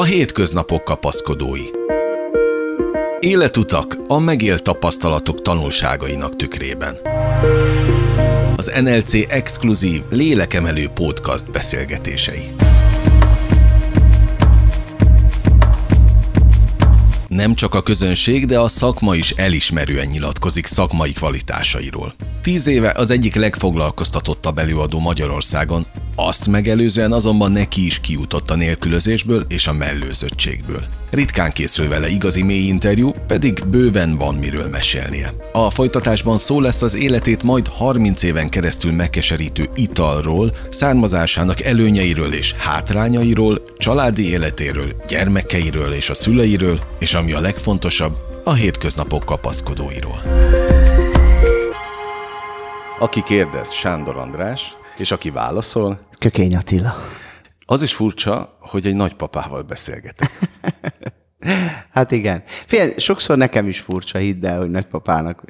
A hétköznapok kapaszkodói. Életutak a megélt tapasztalatok tanulságainak tükrében. Az NLC exkluzív lélekemelő podcast beszélgetései. Nem csak a közönség, de a szakma is elismerően nyilatkozik szakmai kvalitásairól. Tíz éve az egyik legfoglalkoztatottabb előadó Magyarországon, azt megelőzően azonban neki is kijutott a nélkülözésből és a mellőzöttségből. Ritkán készül vele igazi mély interjú, pedig bőven van miről mesélnie. A folytatásban szó lesz az életét majd 30 éven keresztül megkeserítő italról, származásának előnyeiről és hátrányairól, családi életéről, gyermekeiről és a szüleiről, és ami a legfontosabb, a hétköznapok kapaszkodóiról. Aki kérdez, Sándor András, és aki válaszol, Kökény Attila. az is furcsa, hogy egy nagypapával beszélgetek. Hát igen. Fél, sokszor nekem is furcsa, hidd el, hogy nagypapának,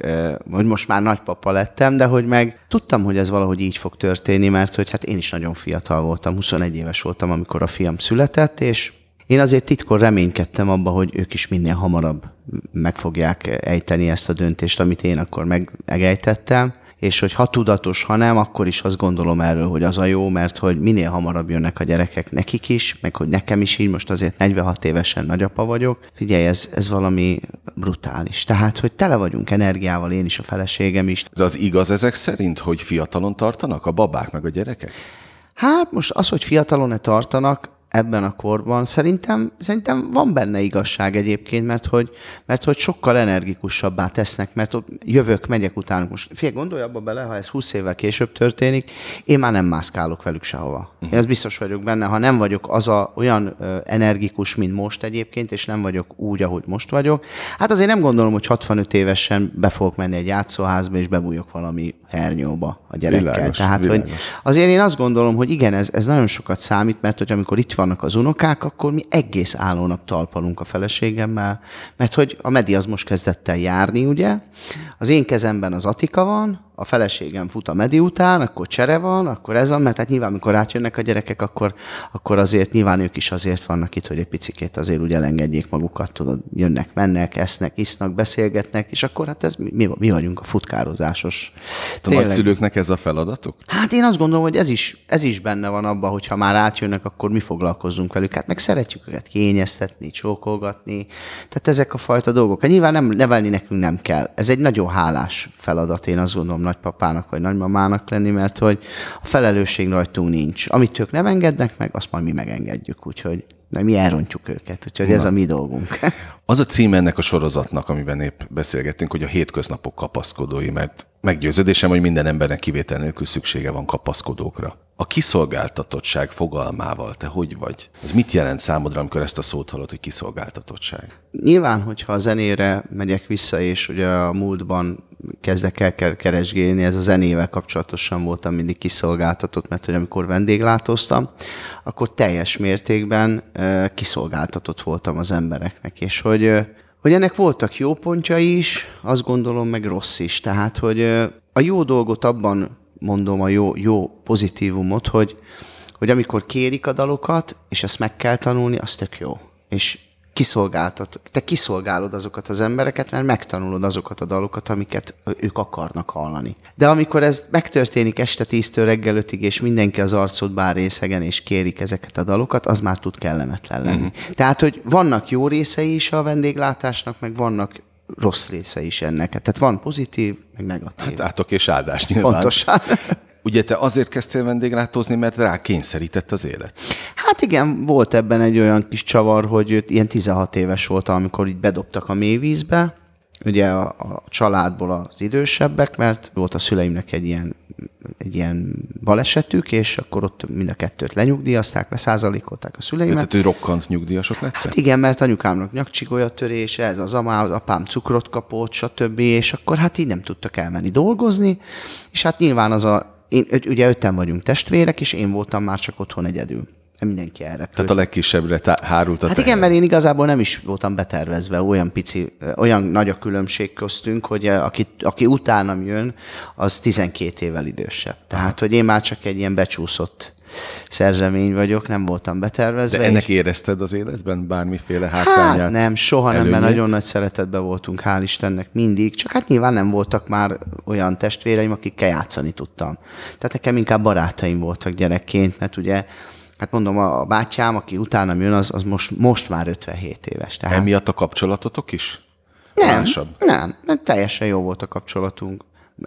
hogy most már nagypapa lettem, de hogy meg tudtam, hogy ez valahogy így fog történni, mert hogy hát én is nagyon fiatal voltam, 21 éves voltam, amikor a fiam született, és én azért titkor reménykedtem abba, hogy ők is minél hamarabb meg fogják ejteni ezt a döntést, amit én akkor meg- megejtettem, és hogy ha tudatos, ha nem, akkor is azt gondolom erről, hogy az a jó, mert hogy minél hamarabb jönnek a gyerekek nekik is, meg hogy nekem is így, most azért 46 évesen nagyapa vagyok. Figyelj, ez, ez valami brutális. Tehát, hogy tele vagyunk energiával, én is, a feleségem is. De az igaz ezek szerint, hogy fiatalon tartanak a babák meg a gyerekek? Hát most az, hogy fiatalon-e tartanak, ebben a korban, szerintem, szerintem van benne igazság egyébként, mert hogy, mert hogy sokkal energikusabbá tesznek, mert ott jövök, megyek utánuk. Most figyelj, gondolj abba bele, ha ez 20 évvel később történik, én már nem mászkálok velük sehova. Én az biztos vagyok benne, ha nem vagyok az a, olyan ö, energikus, mint most egyébként, és nem vagyok úgy, ahogy most vagyok, hát azért nem gondolom, hogy 65 évesen be fogok menni egy játszóházba, és bebújok valami hernyóba a gyerekkel. Világos, Tehát, hogy világos. Azért én azt gondolom, hogy igen, ez, ez nagyon sokat számít, mert hogy amikor itt vannak az unokák, akkor mi egész állónap talpalunk a feleségemmel, mert hogy a Medi az most kezdett el járni, ugye? Az én kezemben az Atika van, a feleségem fut a Medi után, akkor csere van, akkor ez van, mert hát nyilván, amikor átjönnek a gyerekek, akkor, akkor azért nyilván ők is azért vannak itt, hogy egy picikét azért úgy elengedjék magukat, tudod, jönnek, mennek, esznek, isznak, beszélgetnek, és akkor hát ez mi, mi, vagyunk a futkározásos. A nagyszülőknek ez a feladatuk? Hát én azt gondolom, hogy ez is, ez is benne van abban, hogy ha már átjönnek, akkor mi foglalkozzunk velük. Hát meg szeretjük őket kényeztetni, csókolgatni. Tehát ezek a fajta dolgok. Hát nyilván nem, nevelni nekünk nem kell. Ez egy nagyon hálás feladat, én azt gondolom nagypapának vagy nagymamának lenni, mert hogy a felelősség rajtunk nincs. Amit ők nem engednek meg, azt majd mi megengedjük. Úgyhogy mert mi elrontjuk őket. Úgyhogy ez a mi dolgunk. Az a cím ennek a sorozatnak, amiben épp beszélgettünk, hogy a hétköznapok kapaszkodói, mert meggyőződésem, hogy minden embernek kivétel nélkül szüksége van kapaszkodókra. A kiszolgáltatottság fogalmával te hogy vagy? Ez mit jelent számodra, amikor ezt a szót hallod, hogy kiszolgáltatottság? Nyilván, hogyha a zenére megyek vissza, és ugye a múltban kezdek el ke- keresgélni, ez a zenével kapcsolatosan voltam mindig kiszolgáltatott, mert hogy amikor vendéglátóztam, akkor teljes mértékben kiszolgáltatott voltam az embereknek, és hogy, hogy ennek voltak jó pontjai is, azt gondolom, meg rossz is. Tehát, hogy a jó dolgot abban mondom, a jó, jó pozitívumot, hogy, hogy amikor kérik a dalokat, és ezt meg kell tanulni, az tök jó. És kiszolgáltat, te kiszolgálod azokat az embereket, mert megtanulod azokat a dalokat, amiket ők akarnak hallani. De amikor ez megtörténik este 10-től reggel 5 és mindenki az arcod bár részegen, és kérik ezeket a dalokat, az már tud kellemetlen lenni. Uh-huh. Tehát, hogy vannak jó részei is a vendéglátásnak, meg vannak rossz része is ennek. Tehát van pozitív, meg negatív. Hát, Átok és áldás nyilván. Pontosan. Ugye te azért kezdtél vendéglátózni, mert rá kényszerített az élet. Hát igen, volt ebben egy olyan kis csavar, hogy őt ilyen 16 éves voltam, amikor így bedobtak a mélyvízbe, ugye a, a családból az idősebbek, mert volt a szüleimnek egy ilyen, egy ilyen balesetük, és akkor ott mind a kettőt lenyugdíjazták, leszázalékolták a szüleimet. Tehát, hogy rokkant nyugdíjasok lettek? Hát igen, mert anyukámnak nyakcsigolya törése, ez az amá, az apám cukrot kapott, stb. És akkor hát így nem tudtak elmenni dolgozni, és hát nyilván az a, én, ö- ugye öten vagyunk testvérek, és én voltam már csak otthon egyedül. de mindenki erre. Tehát a legkisebbre tá- hárult a Hát igen, mert én igazából nem is voltam betervezve, olyan pici, olyan nagy a különbség köztünk, hogy aki, aki utánam jön, az 12 évvel idősebb. Tehát, hogy én már csak egy ilyen becsúszott szerzemény vagyok, nem voltam betervezve. De ennek és- érezted az életben bármiféle hátrányát? Hát nem, soha nem, mert előnyét? nagyon nagy szeretetben voltunk, hál' Istennek mindig, csak hát nyilván nem voltak már olyan testvéreim, akikkel játszani tudtam. Tehát nekem inkább barátaim voltak gyerekként, mert ugye, hát mondom, a bátyám, aki utánam jön, az, az most, most már 57 éves. Tehát Emiatt a kapcsolatotok is? nem, Másabb. nem, nem, teljesen jó volt a kapcsolatunk.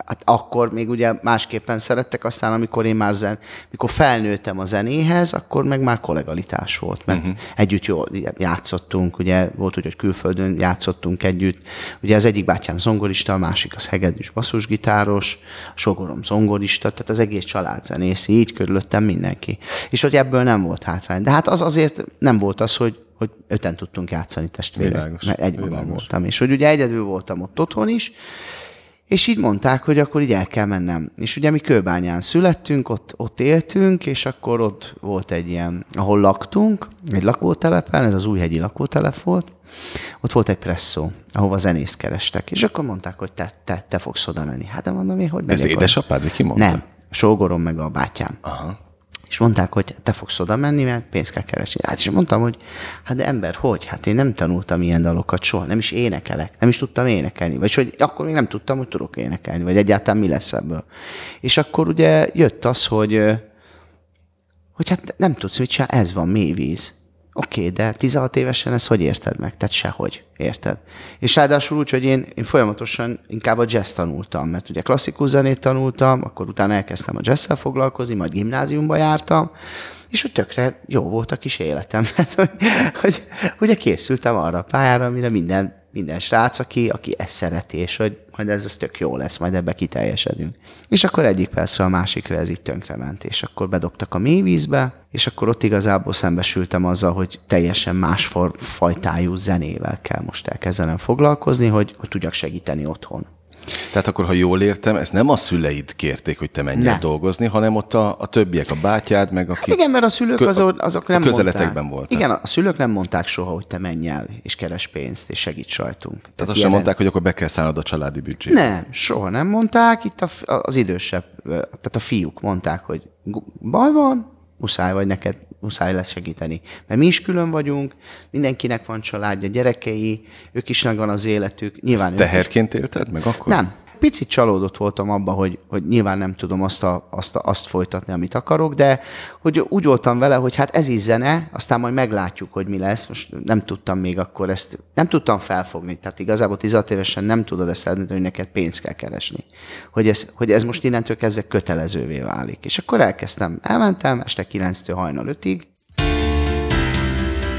Hát akkor még ugye másképpen szerettek, aztán amikor én már zen, mikor felnőttem a zenéhez, akkor meg már kollegalitás volt, mert uh-huh. együtt jól játszottunk, ugye volt úgy, hogy külföldön játszottunk együtt. Ugye az egyik bátyám zongorista, a másik az hegedűs basszusgitáros, a sogorom zongorista, tehát az egész család zenész, így körülöttem mindenki. És hogy ebből nem volt hátrány. De hát az azért nem volt az, hogy hogy öten tudtunk játszani testvérek, Világos, mert egy magam világos. voltam. És hogy ugye egyedül voltam ott otthon is, és így mondták, hogy akkor így el kell mennem. És ugye mi Kőbányán születtünk, ott, ott éltünk, és akkor ott volt egy ilyen, ahol laktunk, egy lakótelepen, ez az újhegyi lakótelep volt, ott volt egy presszó, ahova zenészt kerestek. És akkor mondták, hogy te, te, te fogsz oda menni. Hát nem mondom én, hogy Ez megyek oda. édesapád, vagy ki mondta? Nem, a sógorom meg a bátyám. Aha. És mondták, hogy te fogsz oda menni, mert pénzt kell keresni. Hát és mondtam, hogy hát de ember, hogy? Hát én nem tanultam ilyen dalokat soha, nem is énekelek, nem is tudtam énekelni. Vagy hogy akkor még nem tudtam, hogy tudok énekelni, vagy egyáltalán mi lesz ebből. És akkor ugye jött az, hogy, hogy hát nem tudsz mit csinálni, ez van, mély víz. Oké, okay, de 16 évesen ezt hogy érted meg? Tehát sehogy, érted? És ráadásul úgy, hogy én, én folyamatosan inkább a jazz tanultam, mert ugye klasszikus zenét tanultam, akkor utána elkezdtem a jazz foglalkozni, majd gimnáziumba jártam, és hogy tökre jó volt a kis életem, mert hogy, hogy ugye készültem arra a pályára, amire minden, minden srác, aki, aki ezt szereti, és hogy majd ez, ez tök jó lesz, majd ebbe kiteljesedünk. És akkor egyik persze a másikra ez így tönkrement, és akkor bedobtak a mélyvízbe, és akkor ott igazából szembesültem azzal, hogy teljesen más fajtájú zenével kell most elkezdenem foglalkozni, hogy, hogy tudjak segíteni otthon. Tehát akkor, ha jól értem, ezt nem a szüleid kérték, hogy te menjél Nem. dolgozni, hanem ott a, a többiek, a bátyád, meg aki... Hát igen, mert a szülők Kö- azok, azok a nem közeletekben mondták. voltak. Igen, a szülők nem mondták soha, hogy te menj el, és keres pénzt, és segíts rajtunk. Tehát, Tehát azt sem ilyen- mondták, hogy akkor be kell szállnod a családi büdzsébe. Nem, soha nem mondták. Itt a, az idősebb, tehát a fiúk mondták, hogy baj van, muszáj vagy neked, muszáj lesz segíteni. Mert mi is külön vagyunk, mindenkinek van családja, gyerekei, ők is megvan az életük. Nyilván is Teherként élted meg akkor? nem. Picit csalódott voltam abba, hogy, hogy nyilván nem tudom azt, a, azt, a, azt folytatni, amit akarok, de hogy úgy voltam vele, hogy hát ez is zene, aztán majd meglátjuk, hogy mi lesz. Most nem tudtam még akkor ezt, nem tudtam felfogni. Tehát igazából 16 évesen nem tudod ezt eldönteni, hogy neked pénzt kell keresni. Hogy ez, hogy ez most innentől kezdve kötelezővé válik. És akkor elkezdtem, elmentem este 9-től hajnal 5-ig,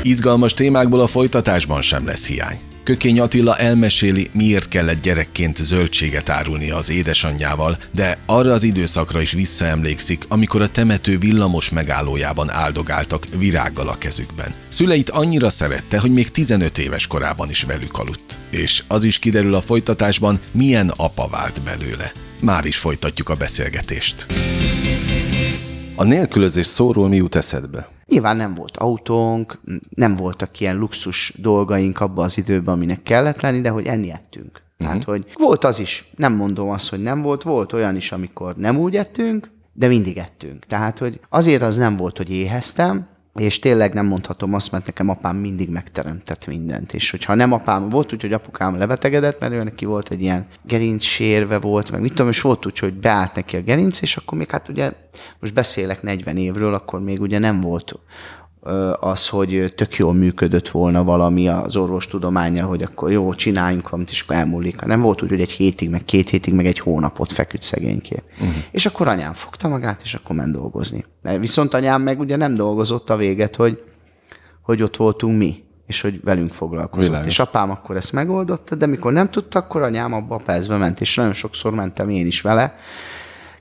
Izgalmas témákból a folytatásban sem lesz hiány. Kökény Attila elmeséli, miért kellett gyerekként zöldséget árulnia az édesanyjával, de arra az időszakra is visszaemlékszik, amikor a temető villamos megállójában áldogáltak virággal a kezükben. Szüleit annyira szerette, hogy még 15 éves korában is velük aludt. És az is kiderül a folytatásban, milyen apa vált belőle. Már is folytatjuk a beszélgetést. A nélkülözés szóról mi jut eszedbe? Nyilván nem volt autónk, nem voltak ilyen luxus dolgaink abban az időben, aminek kellett lenni, de hogy enni ettünk. Tehát, hogy volt az is, nem mondom azt, hogy nem volt, volt olyan is, amikor nem úgy ettünk, de mindig ettünk. Tehát, hogy azért az nem volt, hogy éheztem, és tényleg nem mondhatom azt, mert nekem apám mindig megteremtett mindent. És hogyha nem apám, volt úgy, hogy apukám lebetegedett, mert ő neki volt egy ilyen gerinc sérve volt, meg mit tudom, és volt úgy, hogy beállt neki a gerinc, és akkor még hát ugye, most beszélek 40 évről, akkor még ugye nem volt az, hogy tök jól működött volna valami az orvostudománya, hogy akkor jó, csináljunk valamit, és akkor elmúlik. Nem volt úgy, hogy egy hétig, meg két hétig, meg egy hónapot feküdt szegényké. Uh-huh. És akkor anyám fogta magát, és akkor ment dolgozni. Viszont anyám meg ugye nem dolgozott a véget, hogy, hogy ott voltunk mi, és hogy velünk foglalkozott. Világos. És apám akkor ezt megoldotta, de mikor nem tudta, akkor anyám abba a percbe ment, és nagyon sokszor mentem én is vele,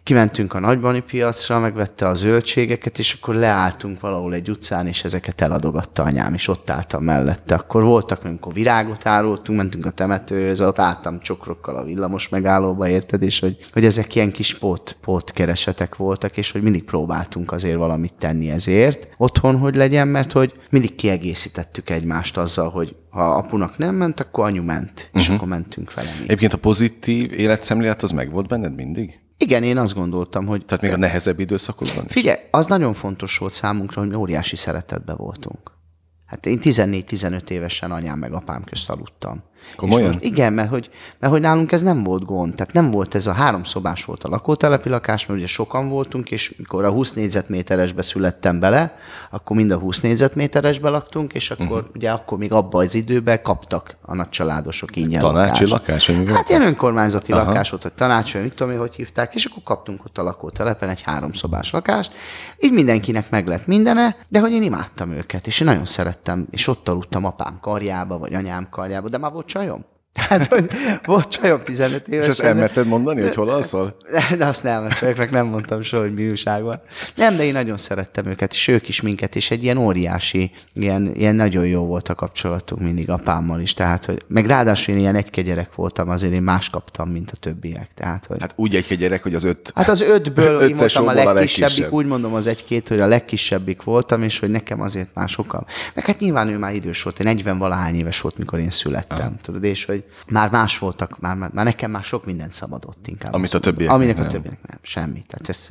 kimentünk a nagybani piacra, megvette a zöldségeket, és akkor leálltunk valahol egy utcán, és ezeket eladogatta anyám, és ott álltam mellette. Akkor voltak, amikor virágot árultunk, mentünk a temetőhöz, ott álltam csokrokkal a villamos megállóba, érted, és hogy, hogy ezek ilyen kis pót, pót keresetek voltak, és hogy mindig próbáltunk azért valamit tenni ezért otthon, hogy legyen, mert hogy mindig kiegészítettük egymást azzal, hogy ha apunak nem ment, akkor anyu ment, és uh-huh. akkor mentünk vele. Egyébként a pozitív életszemlélet az meg volt benned mindig? Igen, én azt gondoltam, hogy Tehát még a nehezebb időszakokban? Figyelj, az nagyon fontos volt számunkra, hogy mi óriási szeretetben voltunk. Hát én 14-15 évesen anyám meg apám közt aludtam. Komolyan? Most, igen, mert hogy, mert hogy nálunk ez nem volt gond. Tehát nem volt ez a háromszobás volt a lakótelepi lakás, mert ugye sokan voltunk, és mikor a 20 négyzetméteresbe születtem bele, akkor mind a 20 négyzetméteresbe laktunk, és akkor uh-huh. ugye akkor még abban az időben kaptak a nagy családosok ingyen Tanácsi lakást. lakás, Hát ilyen önkormányzati. Aha. lakás volt, vagy tanács, vagy mit tudom én, hogy hívták, és akkor kaptunk ott a lakótelepen egy háromszobás lakást. Így mindenkinek meg lett mindene, de hogy én imádtam őket, és én nagyon szerettem, és ott aludtam apám karjába, vagy anyám karjába, de már volt csajom. Tehát, hogy volt csajom 15 És évesen. ezt elmerted mondani, hogy hol alszol? De azt nem, a csajoknak nem mondtam soha, hogy mi újság van. Nem, de én nagyon szerettem őket, és ők is minket, és egy ilyen óriási, ilyen, ilyen nagyon jó volt a kapcsolatunk mindig apámmal is. Tehát, hogy, meg ráadásul én ilyen egyke gyerek voltam, azért én más kaptam, mint a többiek. Tehát, hogy, Hát úgy egy gyerek, hogy az öt... Hát az ötből én Öttes voltam a sokból a legkisebbik, legkisebb. úgy mondom az egy-két, hogy a legkisebbik voltam, és hogy nekem azért már sokkal. Meg hát nyilván ő már idős volt, én 40 valahány éves volt, mikor én születtem, ah. tudod, és hogy már más voltak, már, már, nekem már sok minden szabadott inkább. Amit a többieknek Aminek nem. a többieknek nem, semmi. Tehát ez,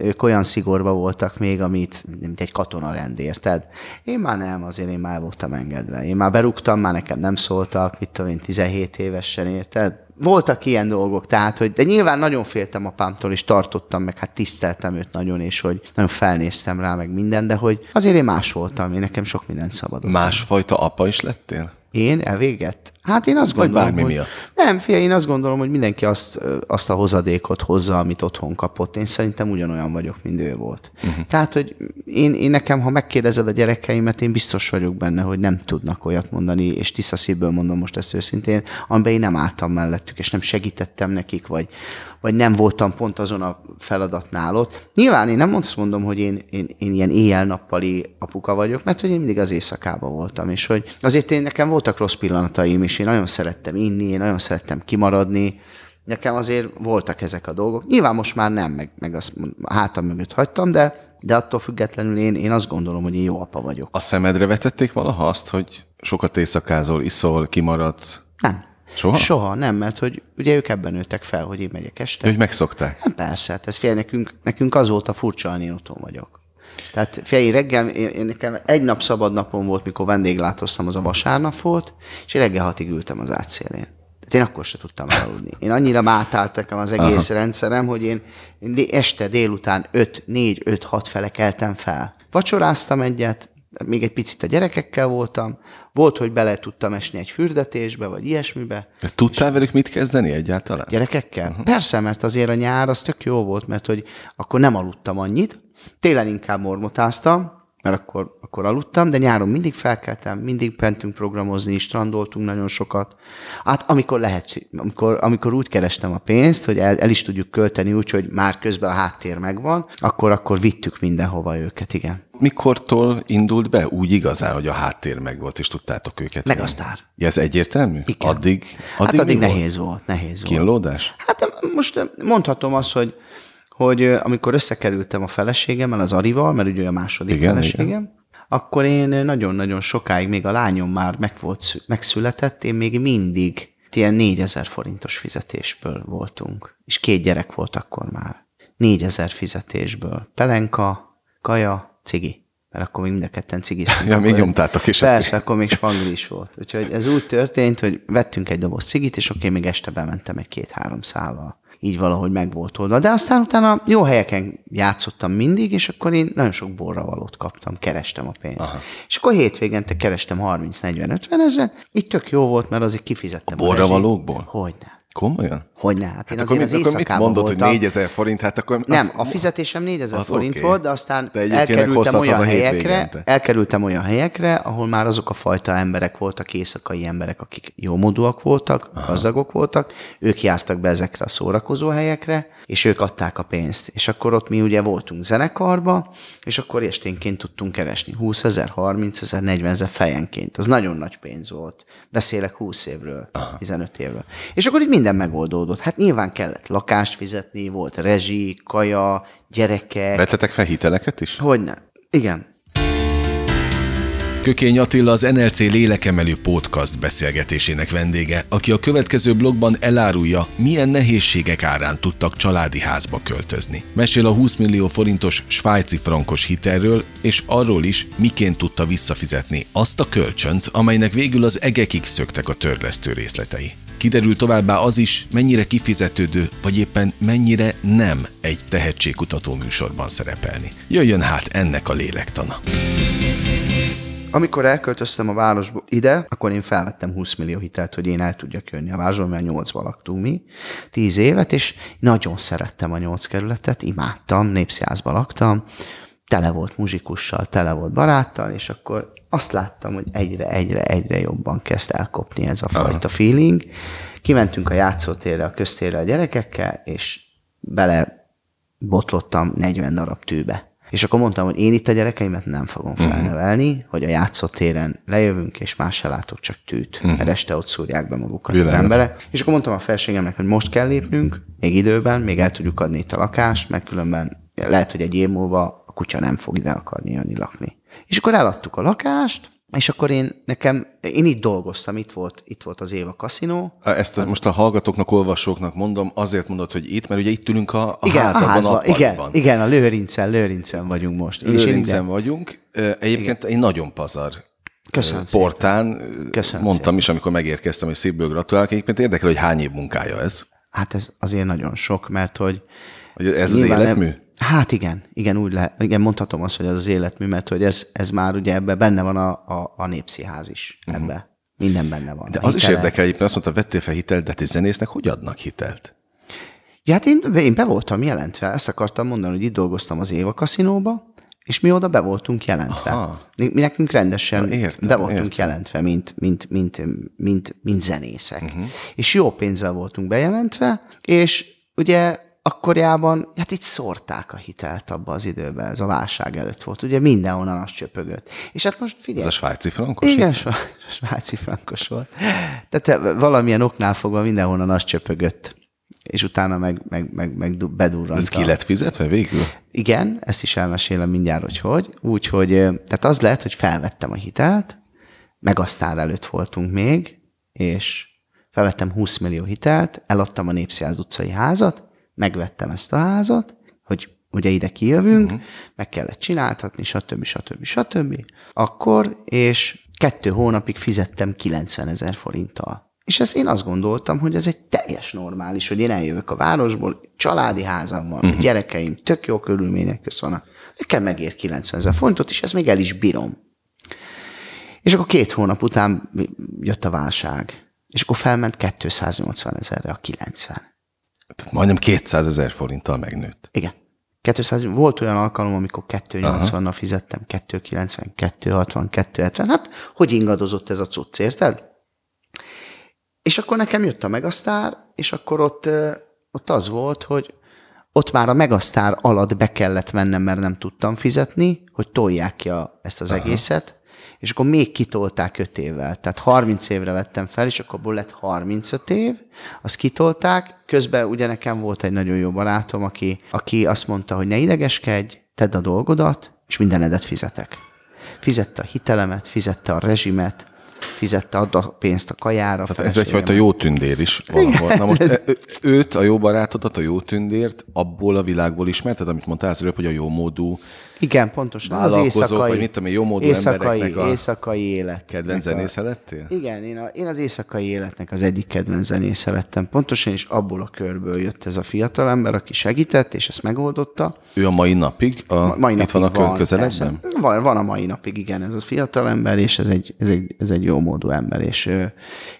ők olyan szigorba voltak még, amit, mint egy katonarend, érted? Én már nem, azért én már voltam engedve. Én már berúgtam, már nekem nem szóltak, mit tudom én, 17 évesen, érted? voltak ilyen dolgok, tehát, hogy, de nyilván nagyon féltem apámtól, és tartottam, meg hát tiszteltem őt nagyon, és hogy nagyon felnéztem rá, meg minden, de hogy azért én más voltam, én nekem sok mindent szabadott. Másfajta apa is lettél? Én elvéget? Hát én azt Vagy gondolom, bármi hogy... miatt? Nem, fia, én azt gondolom, hogy mindenki azt, azt a hozadékot hozza, amit otthon kapott. Én szerintem ugyanolyan vagyok, mint ő volt. Uh-huh. Tehát, hogy én, én nekem, ha megkérdezed a gyerekeimet, én biztos vagyok benne, hogy nem tudnak olyat mondani, és tiszta szívből mondom most ezt őszintén, amiben én nem álltam mellettük, és nem segítettem nekik, vagy, vagy nem voltam pont azon a feladatnál ott. Nyilván én nem azt mondom, hogy én, én, én ilyen éjjel-nappali apuka vagyok, mert hogy én mindig az éjszakában voltam, és hogy azért én nekem voltak rossz pillanataim, és én nagyon szerettem inni, én nagyon szerettem kimaradni, nekem azért voltak ezek a dolgok. Nyilván most már nem, meg, meg azt hátam mögött hagytam, de, de attól függetlenül én, én azt gondolom, hogy én jó apa vagyok. A szemedre vetették valaha azt, hogy sokat éjszakázol, iszol, kimaradsz? Nem. Soha? Soha, nem, mert hogy ugye ők ebben nőttek fel, hogy én megyek este. Hogy megszokták? Nem, persze, hát ez fél nekünk, nekünk az volt a furcsa, én otthon vagyok. Tehát én reggel, én, én, nekem egy nap szabad napom volt, mikor vendéglátoztam, az a vasárnap volt, és én reggel hatig ültem az átszélén. Tehát én akkor se tudtam aludni. Én annyira mátált nekem az egész Aha. rendszerem, hogy én, én este délután 5, 4, 5, 6 fele keltem fel. Vacsoráztam egyet, még egy picit a gyerekekkel voltam, volt, hogy bele tudtam esni egy fürdetésbe, vagy ilyesmibe, De tudtál velük mit kezdeni egyáltalán? Gyerekekkel? Uh-huh. Persze, mert azért a nyár az tök jó volt, mert hogy akkor nem aludtam annyit, télen inkább mormotáztam, mert akkor, akkor aludtam, de nyáron mindig felkeltem, mindig mentünk programozni, strandoltunk nagyon sokat. Hát amikor lehet, amikor, amikor úgy kerestem a pénzt, hogy el, el is tudjuk költeni úgy, hogy már közben a háttér megvan, akkor, akkor vittük mindenhova őket, igen. Mikortól indult be úgy igazán, hogy a háttér megvolt, és tudtátok őket? Meg vinni? a sztár. Ja, ez egyértelmű? Igen. Addig, Hát addig, addig mi volt? nehéz volt, nehéz volt. Kínlódás? Hát most mondhatom azt, hogy, hogy amikor összekerültem a feleségemmel, az Arival, mert ugye a második Igen, feleségem, igen. akkor én nagyon-nagyon sokáig, még a lányom már meg volt, szü- megszületett, én még mindig ilyen 4000 forintos fizetésből voltunk. És két gyerek volt akkor már. 4000 fizetésből. Pelenka, kaja, cigi. Mert akkor még mind a ketten cigiztünk. Ja, még nyomtátok is Persze, cigit. akkor még spangli is volt. Úgyhogy ez úgy történt, hogy vettünk egy doboz cigit, és oké, még este bementem egy két-három szállal. Így valahogy meg volt oldva. De aztán utána jó helyeken játszottam mindig, és akkor én nagyon sok borravalót kaptam, kerestem a pénzt. Aha. És akkor hétvégente kerestem 30-40-50 ezeret, így tök jó volt, mert azért kifizettem. a borravalókból? rezsit. Hogyne. Komolyan? Hogyne, hát én Hát azért akkor, az mit, akkor mit mondod, voltam. hogy 4000 forint? Hát akkor Nem, a fizetésem 4000 az forint oké. volt, de aztán De elkerültem olyan helyekre, elkerültem olyan helyekre, ahol már azok a fajta emberek voltak, éjszakai emberek, akik jómódúak voltak, Aha. gazdagok voltak, ők jártak be ezekre a szórakozó helyekre, és ők adták a pénzt. És akkor ott mi ugye voltunk zenekarba, és akkor esténként tudtunk keresni 20 ezer, 30 ezer, 40 ezer fejenként. Az nagyon nagy pénz volt. Beszélek 20 évről, Aha. 15 évről. És akkor így minden megoldódott. Hát nyilván kellett lakást fizetni, volt rezsi, kaja, gyerekek. Vetetek fel hiteleket is? Hogyne. Igen. Kökény Attila az NLC lélekemelő podcast beszélgetésének vendége, aki a következő blogban elárulja, milyen nehézségek árán tudtak családi házba költözni. Mesél a 20 millió forintos svájci frankos hitelről, és arról is, miként tudta visszafizetni azt a kölcsönt, amelynek végül az egekig szöktek a törlesztő részletei. Kiderül továbbá az is, mennyire kifizetődő, vagy éppen mennyire nem egy tehetségkutató műsorban szerepelni. Jöjjön hát ennek a lélektana. Amikor elköltöztem a városba ide, akkor én felvettem 20 millió hitelt, hogy én el tudjak jönni a városba, mert 8 laktunk mi, 10 évet, és nagyon szerettem a 8 kerületet, imádtam, népszjázba laktam, tele volt muzsikussal, tele volt baráttal, és akkor azt láttam, hogy egyre, egyre, egyre jobban kezd elkopni ez a fajta Aha. feeling. Kimentünk a játszótérre, a köztérre a gyerekekkel, és bele botlottam 40 darab tűbe. És akkor mondtam, hogy én itt a gyerekeimet nem fogom mhm. felnevelni, uh-huh. hogy a játszótéren lejövünk, és más se látok, csak tűt, uh-huh. mert este ott szúrják be magukat Világos. az emberek. És akkor mondtam a felségemnek, hogy most kell lépnünk, még időben, még el tudjuk adni itt a lakást, mert különben lehet, hogy egy év múlva a kutya nem fog ide akarni jönni lakni. És akkor eladtuk a lakást, és akkor én nekem, én itt dolgoztam, itt volt, itt volt az Éva kaszinó. Ezt a, most a hallgatóknak, olvasóknak mondom, azért mondod, hogy itt, mert ugye itt ülünk a, a igen, házban, a házban, a igen, igen, a Lőrincen, Lőrincen vagyunk most. Én Lőrincen én vagyunk. Egyébként igen. egy nagyon pazar Köszönöm portán. Köszönöm mondtam szépen. is, amikor megérkeztem, hogy szépből gratulálok. Egyébként érdekel, hogy hány év munkája ez? Hát ez azért nagyon sok, mert hogy... hogy ez az életmű? Nem, Hát igen, igen, úgy lehet, igen, mondhatom azt, hogy ez az életmű, mert hogy ez, ez már ugye ebbe benne van a, a, a népszínház is mhm. ebbe. Uh-huh. Minden benne van. De az hitele. is érdekel, hogy azt mondta, vettél fel hitelt, de ti zenésznek hogy adnak hitelt? Ja, hát én, én be voltam jelentve, ezt akartam mondani, hogy itt dolgoztam az Éva kaszinóba, és mi oda be voltunk jelentve. Aha. Mi nekünk rendesen ja, értem, be voltunk értem. jelentve, mint, mint, mint, mint, mint zenészek. Uh-huh. És jó pénzzel voltunk bejelentve, és ugye akkorjában, hát itt szórták a hitelt abba az időben, ez a válság előtt volt. Ugye mindenhonnan az csöpögött. És hát most figyelj. Ez a svájci frankos? Igen, a svájci frankos volt. Tehát valamilyen oknál fogva mindenhonnan az csöpögött. És utána meg, meg, meg, meg bedurrant. Ez ki lett fizetve végül? Igen, ezt is elmesélem mindjárt, hogy hogy. Úgyhogy, tehát az lehet, hogy felvettem a hitelt, meg aztán előtt voltunk még, és felvettem 20 millió hitelt, eladtam a Népszínház utcai házat, megvettem ezt a házat, hogy ugye ide kijövünk, uh-huh. meg kellett csináltatni, stb. stb. stb. Akkor, és kettő hónapig fizettem 90 ezer forinttal. És ezt én azt gondoltam, hogy ez egy teljes normális, hogy én eljövök a városból, családi házam van, uh-huh. gyerekeim, tök jó körülmények közt vannak. Nekem megér 90 ezer forintot, és ezt még el is bírom. És akkor két hónap után jött a válság. És akkor felment 280 ezerre a 90. Tehát majdnem 200 ezer forinttal megnőtt. Igen. 200, volt olyan alkalom, amikor 280-nal fizettem, 290, 260, 270. Hát, hogy ingadozott ez a cucc, érted? És akkor nekem jött a Megasztár, és akkor ott, ott az volt, hogy ott már a Megasztár alatt be kellett vennem, mert nem tudtam fizetni, hogy tolják ki a, ezt az Aha. egészet, és akkor még kitolták 5 évvel. Tehát 30 évre vettem fel, és akkor abból lett 35 év, azt kitolták, közben ugye nekem volt egy nagyon jó barátom, aki, aki azt mondta, hogy ne idegeskedj, tedd a dolgodat, és mindenedet fizetek. Fizette a hitelemet, fizette a rezsimet, fizette, adta a pénzt a kajára. Tehát ez egyfajta jó tündér is valahol. Na most őt, a jó barátodat, a jó tündért abból a világból ismerted, amit mondtál az előbb, hogy a jó módú igen, pontosan. Az éjszakai, vagy mit tudom, jó módú éjszakai, embereknek a éjszakai élet. Kedvenc zenésze lettél? Igen, én, a, én az éjszakai életnek az egyik kedvenc zenésze lettem. Pontosan, és abból a körből jött ez a fiatal ember, aki segített, és ezt megoldotta. Ő a mai napig? A, mai napig itt van a kör közeledben? Van, van a mai napig, igen, ez a fiatal ember, és ez egy, ez egy, ez egy jó módú ember. És,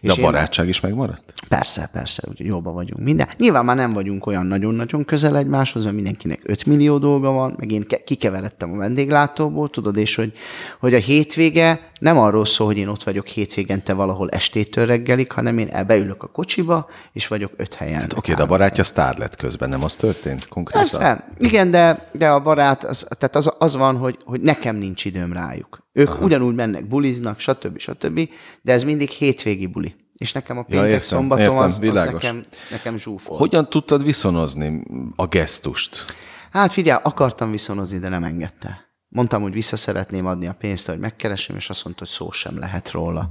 és De a barátság én, is megmaradt? Persze, persze, úgy jóban vagyunk. Minden. Nyilván már nem vagyunk olyan nagyon-nagyon közel egymáshoz, mert mindenkinek 5 millió dolga van, meg én kikeverem lettem a vendéglátóból, tudod, és hogy, hogy a hétvége nem arról szól, hogy én ott vagyok hétvégente valahol estétől reggelig, hanem én beülök a kocsiba, és vagyok öt helyen. Hát oké, de a barátja sztár lett közben, nem az történt konkrétan? Persze, igen, de, de a barát, az, tehát az, az van, hogy, hogy nekem nincs időm rájuk. Ők Aha. ugyanúgy mennek, buliznak, stb. stb., de ez mindig hétvégi buli. És nekem a péntek ja, értem, szombatom értem, az, az nekem, nekem zsúfolt. Hogyan tudtad viszonozni a gesztust? Hát figyelj, akartam viszonozni, de nem engedte. Mondtam, hogy vissza szeretném adni a pénzt, hogy megkeresem, és azt mondta, hogy szó sem lehet róla.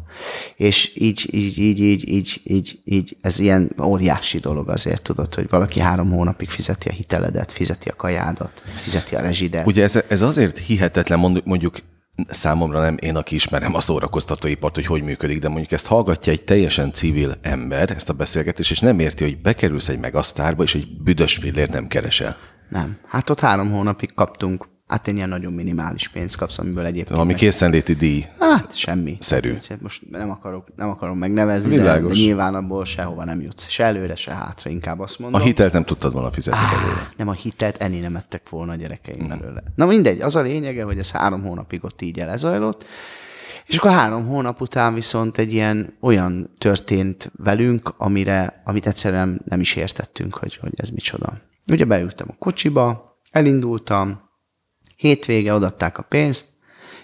És így, így, így, így, így, így, így, ez ilyen óriási dolog azért, tudod, hogy valaki három hónapig fizeti a hiteledet, fizeti a kajádat, fizeti a rezsidet. Ugye ez, ez azért hihetetlen, mondjuk számomra nem én, aki ismerem a szórakoztatóipart, hogy hogy működik, de mondjuk ezt hallgatja egy teljesen civil ember, ezt a beszélgetést, és nem érti, hogy bekerülsz egy megasztárba, és egy büdös fillért nem keresel. Nem. Hát ott három hónapig kaptunk Hát egy ilyen nagyon minimális pénzt kapsz, amiből egyébként... Ami meg... készenléti díj. Hát semmi. Szerű. Hát, most nem, akarok, nem akarom megnevezni, de, de nyilván abból sehova nem jutsz. Se előre, se hátra, inkább azt mondom. A hitelt nem tudtad volna fizetni ah, belőle. Nem, a hitelt enni nem ettek volna a gyerekeim mm. belőle. Na mindegy, az a lényege, hogy ez három hónapig ott így elezajlott, és akkor három hónap után viszont egy ilyen olyan történt velünk, amire, amit egyszerűen nem is értettünk, hogy, hogy ez micsoda. Ugye beültem a kocsiba, elindultam, hétvége odatták a pénzt,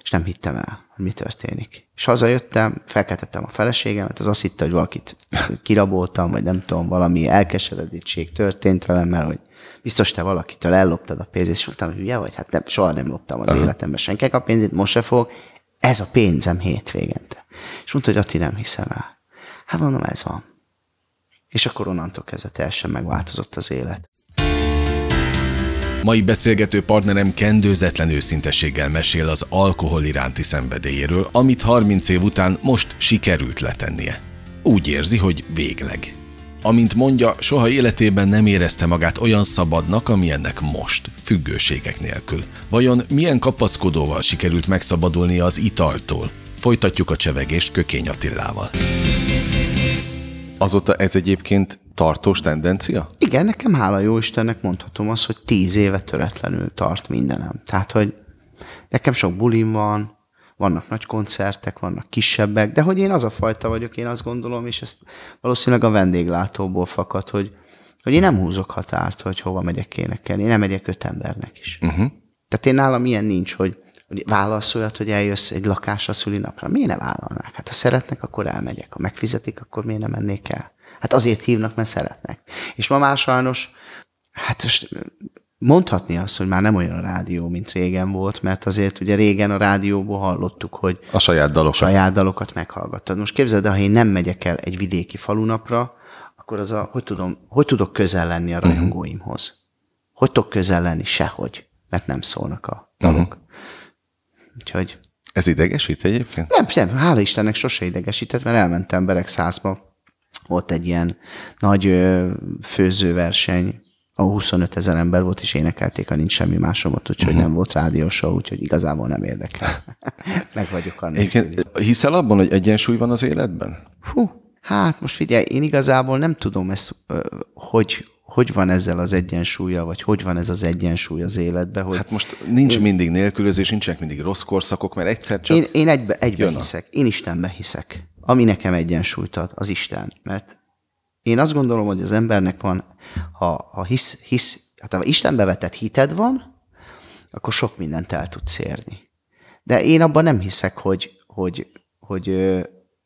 és nem hittem el, hogy mi történik. És hazajöttem, felkeltettem a feleségemet, az azt hitte, hogy valakit kiraboltam, vagy nem tudom, valami elkeseredítség történt velem, mert hogy biztos te valakitől elloptad a pénzt, és mondtam, hogy hülye vagy, hát nem, soha nem loptam az Aha. életemben senkinek a pénzét, most se fog, ez a pénzem hétvégente. És mondta, hogy Ati, nem hiszem el. Hát mondom, ez van. És akkor onnantól kezdve teljesen megváltozott az élet. Mai beszélgető partnerem kendőzetlen őszintességgel mesél az alkohol iránti szenvedélyéről, amit 30 év után most sikerült letennie. Úgy érzi, hogy végleg. Amint mondja, soha életében nem érezte magát olyan szabadnak, amilyennek most, függőségek nélkül. Vajon milyen kapaszkodóval sikerült megszabadulni az italtól? Folytatjuk a csevegést Kökény Attilával. Azóta ez egyébként tartós tendencia? Igen, nekem hála jó Istennek mondhatom azt, hogy tíz éve töretlenül tart mindenem. Tehát, hogy nekem sok bulim van, vannak nagy koncertek, vannak kisebbek, de hogy én az a fajta vagyok, én azt gondolom, és ezt valószínűleg a vendéglátóból fakad, hogy, hogy én nem húzok határt, hogy hova megyek énekelni. Én nem megyek öt embernek is. Uh-huh. Tehát én nálam ilyen nincs, hogy, hogy olyat, hogy eljössz egy lakásra szülinapra. Miért ne vállalnák? Hát ha szeretnek, akkor elmegyek. Ha megfizetik, akkor miért nem mennék el? Hát azért hívnak, mert szeretnek. És ma már sajnos, hát most mondhatni azt, hogy már nem olyan a rádió, mint régen volt, mert azért ugye régen a rádióból hallottuk, hogy a saját dalokat, saját dalokat meghallgattad. Most képzeld el, ha én nem megyek el egy vidéki falunapra, akkor az a, hogy, tudom, hogy tudok közel lenni a mhm. rajongóimhoz? Uh-huh. Hogy tudok közel lenni? Sehogy, mert nem szólnak a dalok. Uh-huh. Úgyhogy... Ez idegesít egyébként? Nem, nem, hála Istennek sose idegesített, mert elmentem Beregszázba volt egy ilyen nagy főzőverseny, a 25 ezer ember volt, és énekelték a Nincs Semmi Másomot, úgyhogy uh-huh. nem volt rádióshow, úgyhogy igazából nem érdekel. Meg vagyok annak. Egyébként hiszel abban, hogy egyensúly van az életben? Hú, hát most figyelj, én igazából nem tudom ezt, hogy, hogy van ezzel az egyensúlya, vagy hogy van ez az egyensúly az életben. Hogy hát most nincs én, mindig nélkülözés, nincsenek mindig rossz korszakok, mert egyszer csak Én, én egybe, egybe hiszek. Én Istenbe hiszek ami nekem egyensúlyt ad, az Isten. Mert én azt gondolom, hogy az embernek van, ha, ha hisz, hisz, hát ha Istenbe vetett hited van, akkor sok mindent el tudsz érni. De én abban nem hiszek, hogy, hogy, hogy ö,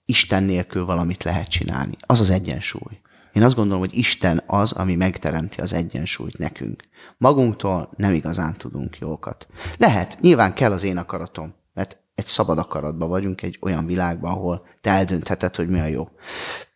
Isten nélkül valamit lehet csinálni. Az az egyensúly. Én azt gondolom, hogy Isten az, ami megteremti az egyensúlyt nekünk. Magunktól nem igazán tudunk jókat. Lehet, nyilván kell az én akaratom, egy szabad akaratban vagyunk, egy olyan világban, ahol te eldöntheted, hogy mi a jó.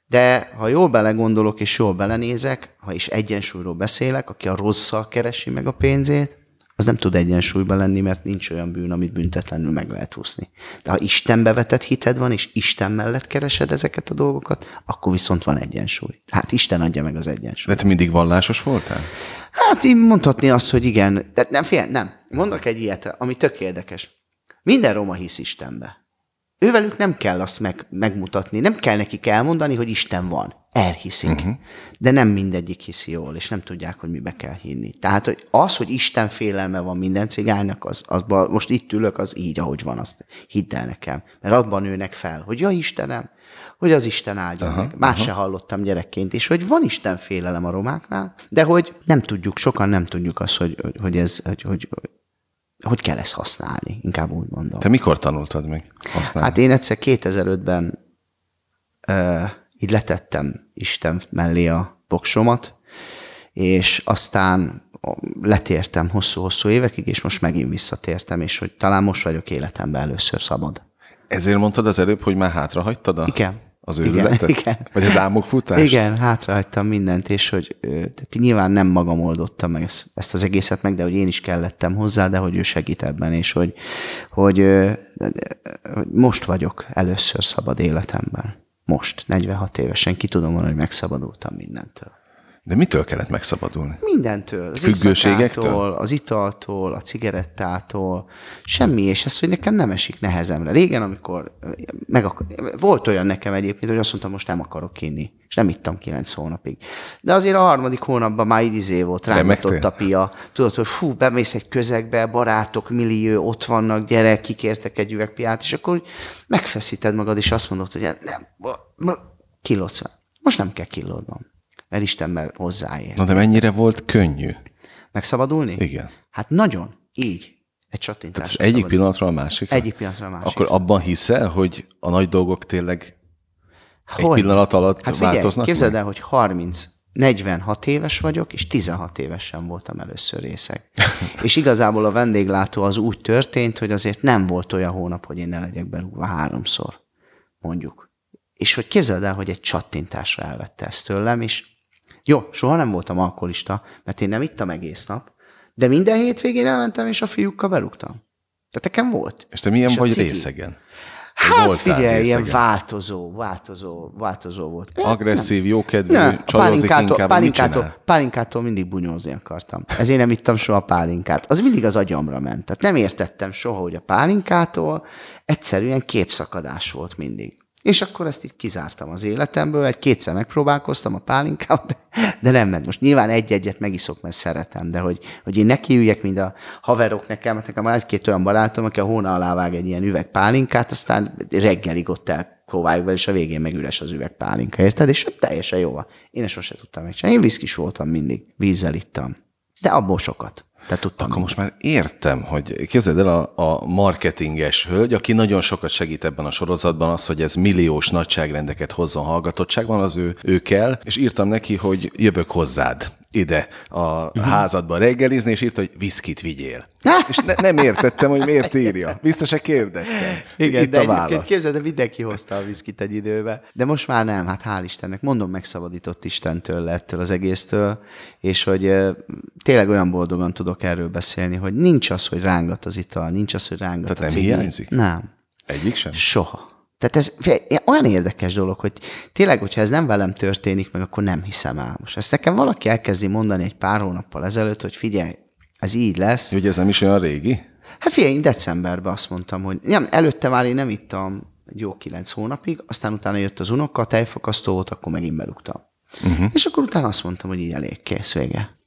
De ha jól belegondolok és jól belenézek, ha is egyensúlyról beszélek, aki a rosszal keresi meg a pénzét, az nem tud egyensúlyban lenni, mert nincs olyan bűn, amit büntetlenül meg lehet húzni. De ha Istenbe vetett hited van, és Isten mellett keresed ezeket a dolgokat, akkor viszont van egyensúly. Hát Isten adja meg az egyensúlyt. De te mindig vallásos voltál? Hát én mondhatni azt, hogy igen. De nem, fél, nem. Mondok egy ilyet, ami tök érdekes. Minden roma hisz Istenbe. Ővelük nem kell azt meg, megmutatni, nem kell nekik elmondani, hogy Isten van. Elhiszik. Uh-huh. De nem mindegyik hiszi jól, és nem tudják, hogy mibe kell hinni. Tehát hogy az, hogy Isten félelme van minden cigánynak, az, az, most itt ülök, az így, ahogy van, azt hidd el nekem. Mert abban nőnek fel, hogy ja Istenem, hogy az Isten áldja aha, meg. Más aha. se hallottam gyerekként is, hogy van Isten félelem a romáknál, de hogy nem tudjuk, sokan nem tudjuk azt, hogy, hogy ez, hogy, hogy, hogy kell ezt használni, inkább úgy mondom. Te mikor tanultad meg használni? Hát én egyszer 2005-ben uh, így letettem Isten mellé a voksomat, és aztán letértem hosszú-hosszú évekig, és most megint visszatértem, és hogy talán most vagyok életemben először szabad. Ezért mondtad az előbb, hogy már hátra hagytad a... Igen az őrületet? Igen, igen. Vagy az álmokfutás? Igen, hátrahagytam mindent, és hogy tehát nyilván nem magam oldottam meg ezt, ezt az egészet meg, de hogy én is kellettem hozzá, de hogy ő segít ebben, és hogy, hogy, hogy most vagyok először szabad életemben. Most, 46 évesen, ki tudom mondani, hogy megszabadultam mindentől. De mitől kellett megszabadulni? Mindentől. Az Függőségektől? Az italtól, a cigarettától, semmi, és ez, hogy nekem nem esik nehezemre. Régen, amikor meg akar... volt olyan nekem egyébként, hogy azt mondtam, most nem akarok inni, és nem ittam kilenc hónapig. De azért a harmadik hónapban már így izé volt, rángatott a pia. Tudod, hogy fú, bemész egy közegbe, barátok, millió, ott vannak, gyerek, kikértek egy üvegpiát, és akkor megfeszíted magad, és azt mondod, hogy nem, kilódsz. Most nem kell kilódnom mert Istenben hozzáér. Na de mennyire volt könnyű? Megszabadulni? Igen. Hát nagyon. Így. Egy csattintás. egyik szabadul. pillanatról a másik. Egyik pillanatról a másik. Akkor abban hiszel, hogy a nagy dolgok tényleg hogy? egy pillanat alatt hát figyelj, változnak? Képzeld el, hogy 30, 46 éves vagyok, és 16 évesen voltam először részeg. és igazából a vendéglátó az úgy történt, hogy azért nem volt olyan hónap, hogy én ne legyek berúgva háromszor, mondjuk. És hogy képzeld el, hogy egy csattintásra elvette ezt tőlem, és jó, soha nem voltam alkoholista, mert én nem ittam egész nap, de minden hétvégén elmentem, és a fiúkkal berúgtam. Tehát nekem volt. És te milyen és vagy részegen? Hát figyelj, ilyen változó, változó, változó volt. Agresszív, jókedvű, nem, csajozik inkább, pálinkától, pálinkától mindig bunyózni akartam. Ezért nem ittam soha pálinkát. Az mindig az agyamra ment. Tehát nem értettem soha, hogy a pálinkától egyszerűen képszakadás volt mindig. És akkor ezt így kizártam az életemből, egy kétszer megpróbálkoztam a pálinkával, de, de nem ment. Most nyilván egy-egyet megiszok, mert szeretem, de hogy, hogy én nekiüljek, mint a haverok nekem, mert nekem egy-két olyan barátom, aki a hóna alá vág egy ilyen üveg pálinkát, aztán reggelig ott el be, és a végén meg üres az üveg pálinka, érted? És teljesen jó van. Én ezt sose tudtam megcsinálni. Én viszkis voltam mindig, vízzel ittam. De abból sokat. Te tudtam. Akkor most már értem, hogy képzeld el a, a marketinges hölgy, aki nagyon sokat segít ebben a sorozatban, az, hogy ez milliós nagyságrendeket hozzon hallgatottságban, az ő, ő kell, és írtam neki, hogy jövök hozzád ide a uh-huh. házadba reggelizni, és írta, hogy viszkit vigyél. és ne, nem értettem, hogy miért írja. Biztos, hogy kérdeztem. Igen, Itt de a válasz. Képzeld, de mindenki hozta a viszkit egy időbe. De most már nem, hát hál' Istennek. Mondom, megszabadított Istentől, ettől az egésztől, és hogy tényleg olyan boldogan tudok erről beszélni, hogy nincs az, hogy rángat az ital, nincs az, hogy rángat Tehát a nem cigi. hiányzik? Nem. Egyik sem? Soha. Tehát ez olyan érdekes dolog, hogy tényleg, hogyha ez nem velem történik meg, akkor nem hiszem el. Most ezt nekem valaki elkezdi mondani egy pár hónappal ezelőtt, hogy figyelj, ez így lesz. Hogy ez nem is olyan régi? Hát figyelj, én decemberben azt mondtam, hogy nem, előtte már én nem ittam egy jó kilenc hónapig, aztán utána jött az unoka, a tejfakasztó volt, akkor megint berúgtam. Uh-huh. És akkor utána azt mondtam, hogy így elég, kész, vége.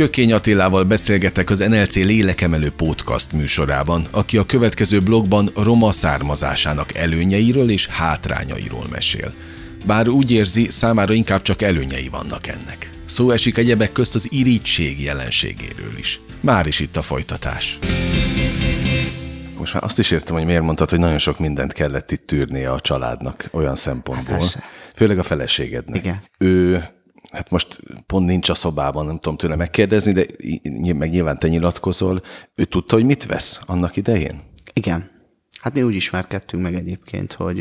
Kökény Attilával beszélgetek az NLC lélekemelő podcast műsorában, aki a következő blogban roma származásának előnyeiről és hátrányairól mesél. Bár úgy érzi, számára inkább csak előnyei vannak ennek. Szó esik egyebek közt az irítség jelenségéről is. Már is itt a folytatás. Most már azt is értem, hogy miért mondtad, hogy nagyon sok mindent kellett itt tűrnie a családnak olyan szempontból. Hát Főleg a feleségednek. Igen. Ő hát most pont nincs a szobában, nem tudom tőle megkérdezni, de meg nyilván te nyilatkozol. Ő tudta, hogy mit vesz annak idején? Igen. Hát mi úgy ismerkedtünk meg egyébként, hogy,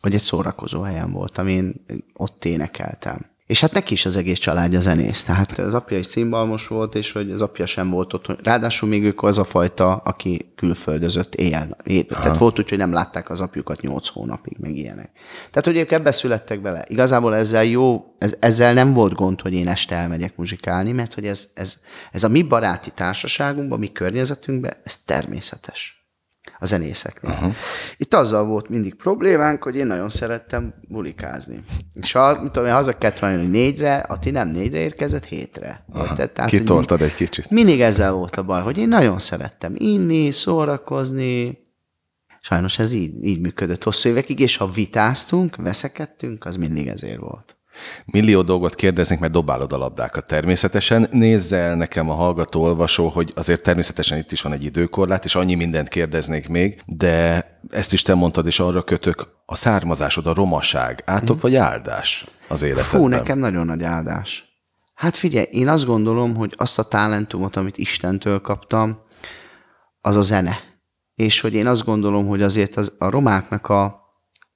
hogy egy szórakozó helyen voltam. Én ott énekeltem. És hát neki is az egész családja zenész. Tehát az apja egy cimbalmos volt, és hogy az apja sem volt ott. Ráadásul még ők az a fajta, aki külföldözött éjjel. Tehát volt úgy, hogy nem látták az apjukat nyolc hónapig, meg ilyenek. Tehát, hogy ők ebbe születtek bele. Igazából ezzel jó, ez, ezzel nem volt gond, hogy én este elmegyek muzsikálni, mert hogy ez, ez, ez a mi baráti társaságunkban, mi környezetünkben, ez természetes. A zenészeknél. Uh-huh. Itt azzal volt mindig problémánk, hogy én nagyon szerettem bulikázni. És ha, mit tudom, én haza kellett valami négyre, a ti nem négyre érkezett, hétre. Tehát, Kitoltad egy kicsit. Mindig ezzel volt a baj, hogy én nagyon szerettem inni, szórakozni, Sajnos ez így, így működött hosszú évekig, és ha vitáztunk, veszekedtünk, az mindig ezért volt. Millió dolgot kérdeznék, mert dobálod a labdákat természetesen. Nézze el nekem a hallgató, olvasó, hogy azért természetesen itt is van egy időkorlát, és annyi mindent kérdeznék még, de ezt is te mondtad, és arra kötök, a származásod, a romaság, átok hmm. vagy áldás az életedben? Fú, nekem nagyon nagy áldás. Hát figyelj, én azt gondolom, hogy azt a talentumot, amit Istentől kaptam, az a zene. És hogy én azt gondolom, hogy azért az, a romáknak a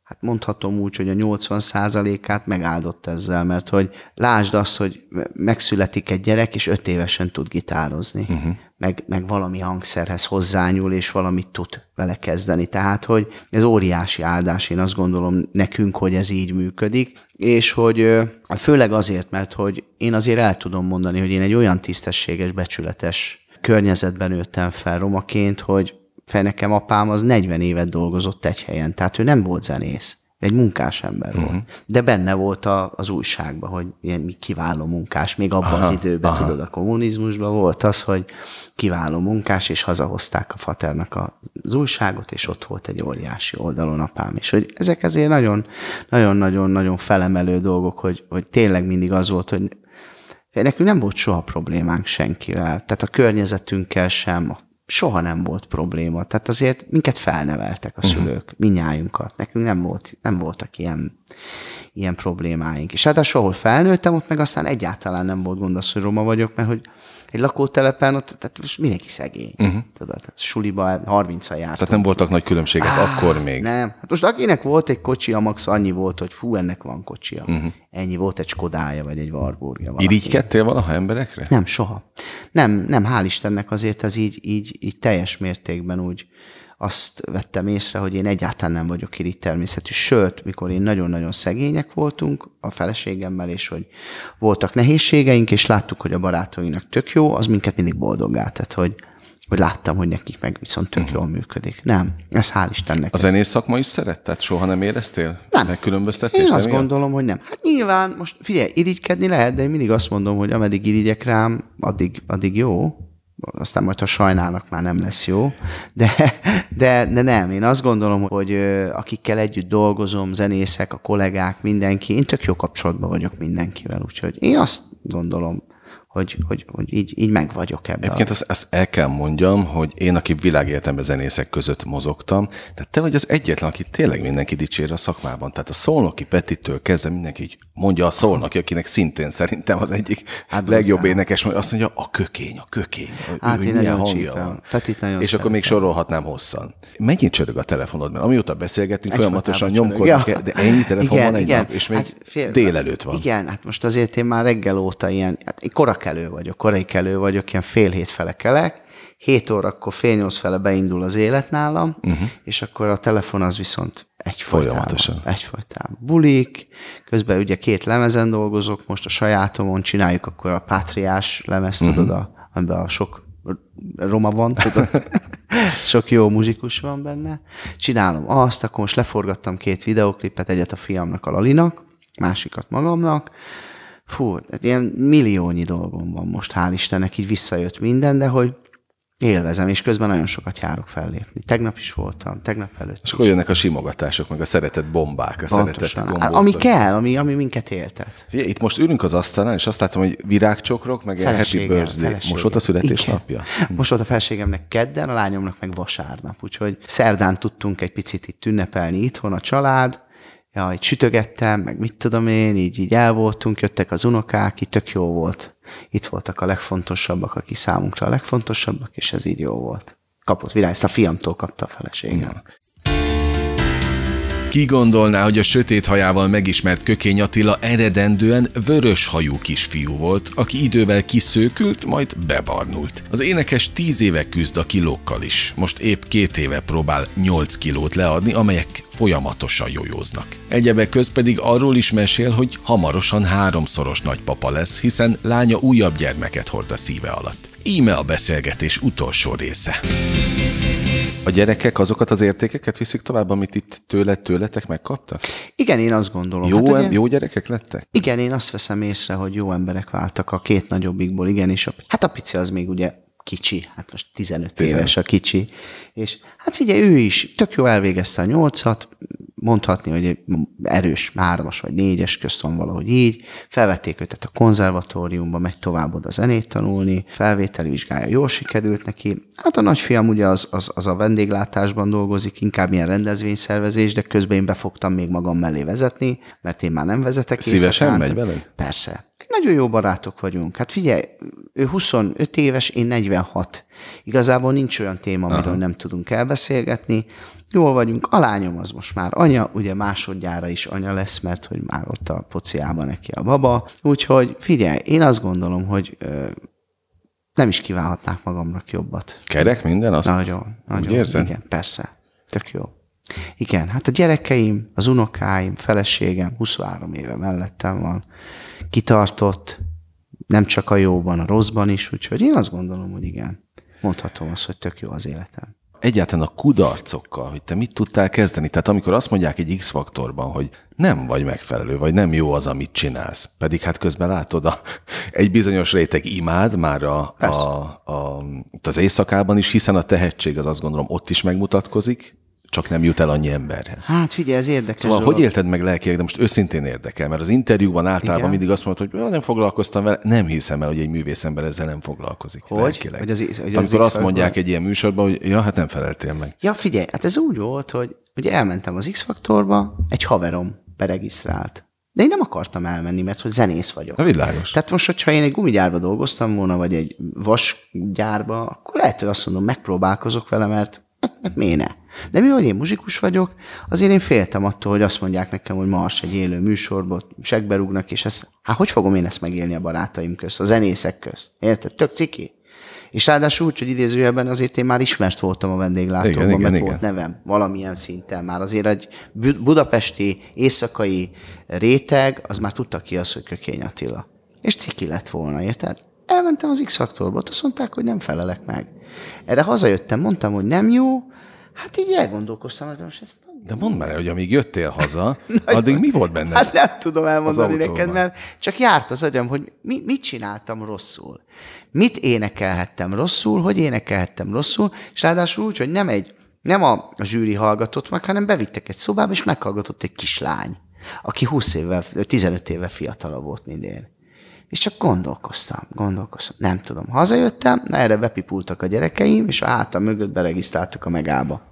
hát mondhatom úgy, hogy a 80%-át megáldott ezzel, mert hogy lásd azt, hogy megszületik egy gyerek, és öt évesen tud gitározni, uh-huh. meg, meg valami hangszerhez hozzányúl, és valamit tud vele kezdeni. Tehát, hogy ez óriási áldás, én azt gondolom nekünk, hogy ez így működik, és hogy főleg azért, mert hogy én azért el tudom mondani, hogy én egy olyan tisztességes, becsületes környezetben nőttem fel romaként, hogy nekem apám az 40 évet dolgozott egy helyen, tehát ő nem volt zenész, egy munkás ember uh-huh. volt. De benne volt a, az újságban, hogy ilyen kiváló munkás, még abban aha, az időben, aha. tudod, a kommunizmusban volt az, hogy kiváló munkás, és hazahozták a faternak az újságot, és ott volt egy óriási oldalon apám is. Hogy ezek azért nagyon, nagyon-nagyon-nagyon felemelő dolgok, hogy, hogy tényleg mindig az volt, hogy nekünk nem volt soha problémánk senkivel. Tehát a környezetünkkel sem, a soha nem volt probléma. Tehát azért minket felneveltek a mhm. szülők, uh-huh. minnyájunkat. Nekünk nem, volt, nem voltak ilyen, ilyen problémáink. És hát ahol felnőttem, ott meg aztán egyáltalán nem volt gond az, hogy roma vagyok, mert hogy egy lakótelepen, ott, tehát most mindenki szegény. Uh-huh. Tudod, tehát suliba 30 a járt. Tehát nem voltak nagy különbségek Á, akkor még. Nem. Hát most akinek volt egy kocsi, a max annyi volt, hogy hú, ennek van kocsia. Uh-huh. Ennyi volt egy Skodája, vagy egy Warburgja. Irigykedtél valaha emberekre? Nem, soha. Nem, nem, hál' Istennek azért ez így, így, így teljes mértékben úgy, azt vettem észre, hogy én egyáltalán nem vagyok irigy természetű. Sőt, mikor én nagyon-nagyon szegények voltunk a feleségemmel, és hogy voltak nehézségeink, és láttuk, hogy a barátainknak tök jó, az minket mindig boldoggá tett, hogy, hogy láttam, hogy nekik meg viszont tök uh-huh. jól működik. Nem, ez hál' Istennek. A zenész szakma is szeretett? Soha nem éreztél? Nem. Megkülönböztetés? Én azt gondolom, hogy nem. Hát nyilván, most figyelj, irigykedni lehet, de én mindig azt mondom, hogy ameddig irigyek rám, addig, addig jó aztán majd, ha sajnálnak, már nem lesz jó. De, de, de nem, én azt gondolom, hogy akikkel együtt dolgozom, zenészek, a kollégák, mindenki, én tök jó kapcsolatban vagyok mindenkivel, úgyhogy én azt gondolom, hogy, hogy, hogy így, így meg vagyok ebben. Egyébként azt, azt el kell mondjam, hogy én, aki világéletemben zenészek között mozogtam, tehát te vagy az egyetlen, aki tényleg mindenki dicsér a szakmában. Tehát a szolnoki Petitől kezdve mindenki így mondja a szolnoki, akinek szintén szerintem az egyik hát, legjobb fel. énekes, hogy azt mondja, a kökény, a kökény. Hát ő, én milyen hangja van. Petit nagyon És akkor még sorolhatnám hosszan. Mennyit csörög a telefonod? Mert amióta beszélgetünk, folyamatosan nyomkodunk, ja. de ennyi telefon igen, van egy igen. nap, és még hát fél, délelőtt van. Igen, hát most azért én már reggel óta ilyen, hát korak kelő vagyok, korai kelő vagyok, ilyen fél hét fele kelek, hét órakor fél nyolc fele beindul az élet nálam, uh-huh. és akkor a telefon az viszont egyfolytában. Egyfolytában. Bulik, közben ugye két lemezen dolgozok, most a sajátomon csináljuk akkor a Pátriás lemez, uh-huh. tudod, a, amiben a sok roma van, tudod, sok jó muzsikus van benne. Csinálom azt, akkor most leforgattam két videoklipet, egyet a fiamnak, a Lalinak, másikat magamnak, fú, tehát ilyen milliónyi dolgom van most, hál' Istennek, így visszajött minden, de hogy élvezem, és közben nagyon sokat járok fellépni. Tegnap is voltam, tegnap előtt És akkor jönnek a simogatások, meg a szeretett bombák, a Pontosan. szeretett gombócok. Ami kell, ami, ami minket éltet. Figyelj, itt most ülünk az asztalnál, és azt látom, hogy virágcsokrok, meg happy birthday. Feleségem. Most volt a születésnapja? Most volt a feleségemnek kedden, a lányomnak meg vasárnap. Úgyhogy szerdán tudtunk egy picit itt ünnepelni itthon a család, ja, így sütögettem, meg mit tudom én, így, így el voltunk, jöttek az unokák, így tök jó volt. Itt voltak a legfontosabbak, aki számunkra a legfontosabbak, és ez így jó volt. Kapott virág, ezt a fiamtól kapta a feleségem. Ki gondolná, hogy a sötét hajával megismert Kökény Attila eredendően vörös hajú kisfiú volt, aki idővel kiszőkült, majd bebarnult. Az énekes tíz éve küzd a kilókkal is. Most épp két éve próbál 8 kilót leadni, amelyek folyamatosan jójóznak. Egyebek közt pedig arról is mesél, hogy hamarosan háromszoros nagypapa lesz, hiszen lánya újabb gyermeket hord a szíve alatt. Íme a beszélgetés utolsó része. A gyerekek azokat az értékeket viszik tovább, amit itt tőle, tőletek megkaptak? Igen, én azt gondolom. Jó, hát, ugye, jó gyerekek lettek? Igen, én azt veszem észre, hogy jó emberek váltak a két nagyobbikból, igen, és a, hát a pici az még ugye kicsi, hát most 15, 15 éves a kicsi, és hát figyelj, ő is tök jó elvégezte a nyolcat, mondhatni, hogy egy erős hármas vagy négyes közt van valahogy így, felvették őt a konzervatóriumba, megy tovább oda zenét tanulni, felvételi vizsgája jól sikerült neki. Hát a nagyfiam ugye az, az, az a vendéglátásban dolgozik, inkább ilyen rendezvényszervezés, de közben én befogtam még magam mellé vezetni, mert én már nem vezetek Szívesen éjszakán. megy veled? Persze. Nagyon jó barátok vagyunk. Hát figyelj, ő 25 éves, én 46. Igazából nincs olyan téma, amiről Aha. nem tudunk elbeszélgetni. Jól vagyunk. A lányom az most már anya, ugye másodjára is anya lesz, mert hogy már ott a pociában neki a baba. Úgyhogy figyelj, én azt gondolom, hogy ö, nem is kívánhatnák magamnak jobbat. Kerek minden? Azt Nagyon, nagyon. Úgy érzed? Igen, persze. Tök jó. Igen, hát a gyerekeim, az unokáim, feleségem 23 éve mellettem van, kitartott, nem csak a jóban, a rosszban is, úgyhogy én azt gondolom, hogy igen, mondhatom azt, hogy tök jó az életem. Egyáltalán a kudarcokkal, hogy te mit tudtál kezdeni. Tehát amikor azt mondják egy X-faktorban, hogy nem vagy megfelelő, vagy nem jó az, amit csinálsz, pedig hát közben látod, a, egy bizonyos réteg imád már a, a, a, az éjszakában is, hiszen a tehetség az azt gondolom ott is megmutatkozik, csak nem jut el annyi emberhez. Hát figyelj, ez érdekes Szóval dolog. hogy élted meg lelkileg, de most őszintén érdekel, mert az interjúban általában Igen. mindig azt mondod, hogy "Ja, nem foglalkoztam vele, nem hiszem el, hogy egy művészember ezzel nem foglalkozik Hogy? lelkileg. Hogy az- hogy az Amikor azt X-faktor- mondják egy ilyen műsorban, hogy ja, hát nem feleltél meg. Ja, figyelj, hát ez úgy volt, hogy ugye elmentem az X-faktorba, egy haverom beregisztrált. De én nem akartam elmenni, mert hogy zenész vagyok. Na világos. Tehát most, hogyha én egy gumigyárba dolgoztam volna, vagy egy vasgyárba, akkor lehet, hogy azt mondom, megpróbálkozok vele, mert, mert miért ne? De mi, hogy én muzsikus vagyok, azért én féltem attól, hogy azt mondják nekem, hogy ma egy élő műsorban, segbe rúgnak, és ez, hát hogy fogom én ezt megélni a barátaim közt, a zenészek közt? Érted? Tök ciki. És ráadásul úgy, hogy idézőjelben azért én már ismert voltam a vendéglátóban, Igen, igen, mert igen. volt nevem valamilyen szinten már. Azért egy bu- budapesti éjszakai réteg, az már tudta ki az, hogy Kökény Attila. És ciki lett volna, érted? Elmentem az X-faktorba, azt mondták, hogy nem felelek meg. Erre hazajöttem, mondtam, hogy nem jó, hát így elgondolkoztam, hogy most ez De mondd már el, hogy amíg jöttél haza, addig mi volt benned? Hát nem tudom elmondani neked, mert csak járt az agyam, hogy mi, mit csináltam rosszul. Mit énekelhettem rosszul, hogy énekelhettem rosszul, és ráadásul úgy, hogy nem egy, nem a, zsűri hallgatott meg, hanem bevittek egy szobába, és meghallgatott egy kislány, aki 20 évvel, 15 évvel fiatalabb volt, mint én. És csak gondolkoztam, gondolkoztam. Nem tudom. Hazajöttem, na erre bepipultak a gyerekeim, és a hátam mögött beregisztráltak a megába.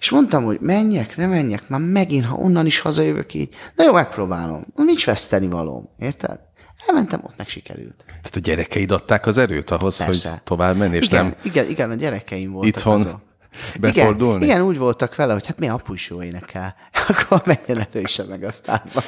És mondtam, hogy menjek, ne menjek, már megint, ha onnan is hazajövök így. Na jó, megpróbálom. Nincs veszteni valóm, érted? Elmentem, ott meg sikerült. Tehát a gyerekeid adták az erőt ahhoz, Persze. hogy tovább menni, és igen, nem igen, igen, a gyerekeim voltak itthon azok. befordulni? Igen, igen, úgy voltak vele, hogy hát mi apu is jó énekel. Akkor menjen elő is a megasztárba.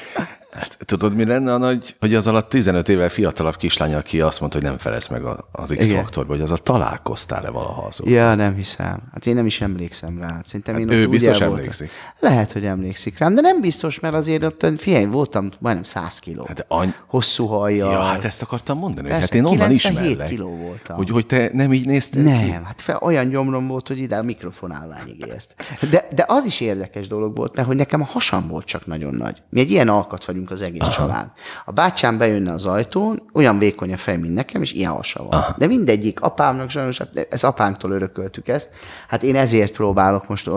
Hát, tudod, mi lenne a nagy, hogy az alatt 15 évvel fiatalabb kislány, aki azt mondta, hogy nem felesz meg az X-faktorba, hogy azzal találkoztál-e valaha azon? Ja, nem hiszem. Hát én nem is emlékszem rá. Szerintem Hát én ő biztos voltam. emlékszik. Lehet, hogy emlékszik rám, de nem biztos, mert azért ott, figyelj, voltam majdnem 100 kiló. Hát any... Hosszú hajjal. Ja, hát ezt akartam mondani, hogy Persze, hát én onnan 97 ismerlek. kiló voltam. Hogy, hogy te nem így néztél ki? Nem, hát fel, olyan gyomrom volt, hogy ide a mikrofonálványig ért. De, de az is érdekes dolog volt, mert hogy nekem a hasam volt csak nagyon nagy. Mi egy ilyen alkat vagyunk az egész Aha. család. A bátyám bejönne az ajtón, olyan vékony a fej, mint nekem, és ilyen hasa van. Aha. De mindegyik, apámnak sajnos, hát ez apánktól örököltük ezt. Hát én ezért próbálok most,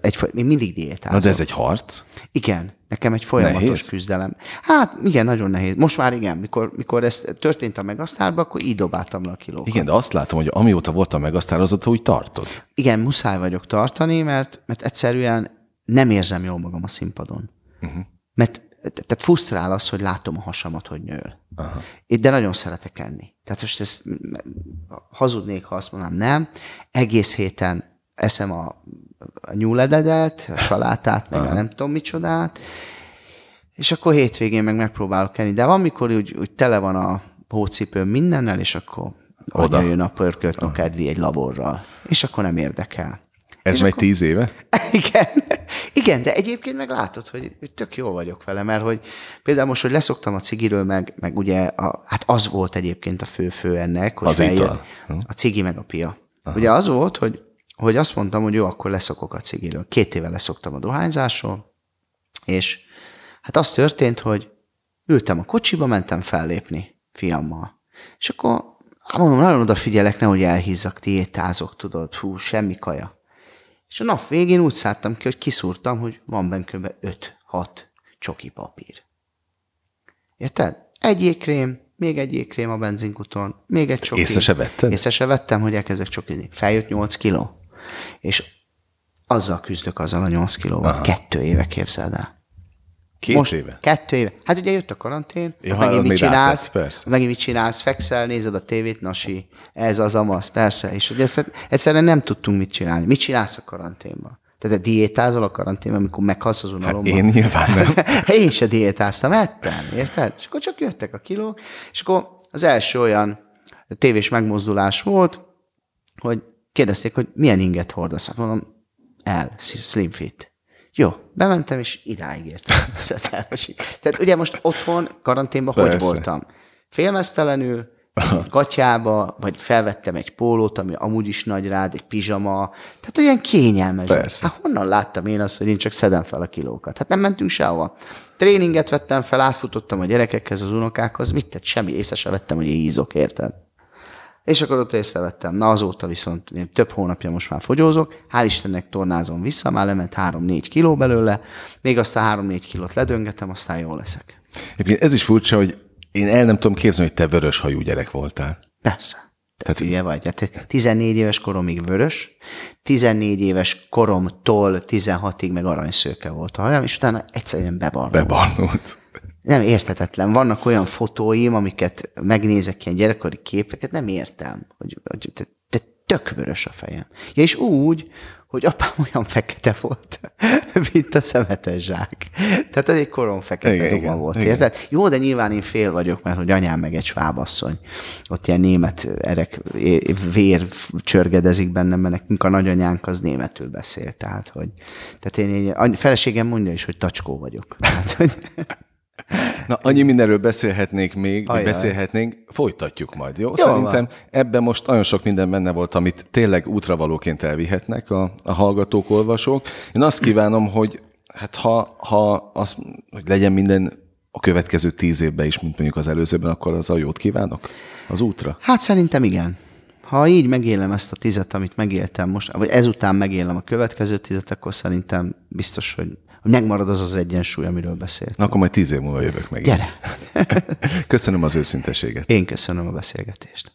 egy, én mindig diétázom. Na de ez egy harc? Igen, nekem egy folyamatos Nehéz? küzdelem. Hát igen, nagyon nehéz. Most már igen, mikor, mikor ez történt a megasztárban, akkor így dobáltam le a kilókat. Igen, de azt látom, hogy amióta voltam meg, aztán azóta úgy tartod. Igen, muszáj vagyok tartani, mert, mert egyszerűen nem érzem jól magam a színpadon. Uh-huh. Mert tehát frusztrál az, hogy látom a hasamat, hogy nyől. Aha. De nagyon szeretek enni. Tehát most ezt hazudnék, ha azt mondanám, nem. Egész héten eszem a, a nyúlededet, a salátát, meg Aha. a nem tudom micsodát, és akkor hétvégén meg megpróbálok enni. De van, mikor úgy, úgy tele van a hócipőm mindennel, és akkor oda jön a pörkölt nokedli egy laborral. És akkor nem érdekel. Ez megy akkor- tíz éve? Igen. Igen, de egyébként meg látod, hogy, hogy tök jó vagyok vele, mert hogy például most, hogy leszoktam a cigiről, meg, meg ugye, a, hát az volt egyébként a fő-fő ennek, hogy Az feljött ital. a cigi meg a pia. Aha. Ugye az volt, hogy hogy azt mondtam, hogy jó, akkor leszokok a cigiről. Két éve leszoktam a dohányzásról, és hát az történt, hogy ültem a kocsiba, mentem fellépni fiammal. És akkor mondom, nagyon odafigyelek, nehogy elhízzak, diétázok, tudod, fú, semmi kaja. És a nap végén úgy szálltam ki, hogy kiszúrtam, hogy van benne kb. 5-6 csoki papír. Érted? Egy ékrém, még egy ékrém a benzinkuton, még egy csoki. Észre se vetted? Észre se vettem, hogy elkezdek csokizni. Feljött 8 kiló. És azzal küzdök azzal a 8 kilóval. Aha. Kettő éve képzeld el. Két Most éve? Kettő éve. Hát ugye jött a karantén, Ja, megint mit csinálsz, rátesz, persze. megint mit csinálsz, fekszel, nézed a tévét, nasi, ez az amasz, persze. És ugye egyszer- egyszerűen nem tudtunk mit csinálni. Mit csinálsz a karanténban? Tehát te diétázol a karanténban, amikor meghalsz az unalomban? Hát Én nyilván nem. Én se diétáztam, ettem, érted? És akkor csak jöttek a kilók, és akkor az első olyan tévés megmozdulás volt, hogy kérdezték, hogy milyen inget hordasz. Hát mondom, el, slim fit. Jó, bementem, és idáig értem. Tehát ugye most otthon, karanténban hogy Persze. voltam? Félmeztelenül, gatyába, vagy felvettem egy pólót, ami amúgy is nagy rád, egy pizsama, tehát olyan kényelmes. Persze. Hát honnan láttam én azt, hogy én csak szedem fel a kilókat? Hát nem mentünk sehova. Tréninget vettem fel, átfutottam a gyerekekhez, az unokákhoz, mit tett? Semmi, észre se vettem, hogy ízok, érted? És akkor ott észrevettem. Na azóta viszont én több hónapja most már fogyózok, hál' Istennek tornázom vissza, már lement 3-4 kiló belőle, még azt a 3-4 kilót ledöngetem, aztán jól leszek. Egyébként ez is furcsa, hogy én el nem tudom képzelni, hogy te vörös hajú gyerek voltál. Persze. Tehát hülye vagy. Hát 14 éves koromig vörös, 14 éves koromtól 16-ig meg aranyszőke volt a hajam, és utána egyszerűen bebarnult. Bebarnult. Nem érthetetlen. Vannak olyan fotóim, amiket megnézek, ilyen gyerekkori képeket, nem értem, hogy, hogy te, te tök vörös a fejem. Ja, és úgy, hogy apám olyan fekete volt, mint a szemetes zsák. Tehát ez egy korom fekete Igen, duma volt, igen. érted? Jó, de nyilván én fél vagyok, mert hogy anyám meg egy svábasszony. Ott ilyen német erek, vér csörgedezik bennem, mert nekünk a nagyanyánk az németül beszél. Tehát, hogy, tehát én, én a feleségem mondja is, hogy tacskó vagyok. Tehát, hogy, Na, annyi mindenről beszélhetnék még, Ajaj. beszélhetnénk, folytatjuk majd, jó? Jó Szerintem ebben most nagyon sok minden benne volt, amit tényleg útravalóként elvihetnek a, a hallgatók, olvasók. Én azt kívánom, hogy hát ha, ha az, hogy legyen minden a következő tíz évben is, mint mondjuk az előzőben, akkor az a jót kívánok az útra. Hát szerintem igen. Ha így megélem ezt a tizet, amit megéltem most, vagy ezután megélem a következő tizet, akkor szerintem biztos, hogy megmarad az az egyensúly, amiről beszélt. Na, akkor majd tíz év múlva jövök meg. Gyere! Köszönöm az őszinteséget. Én köszönöm a beszélgetést.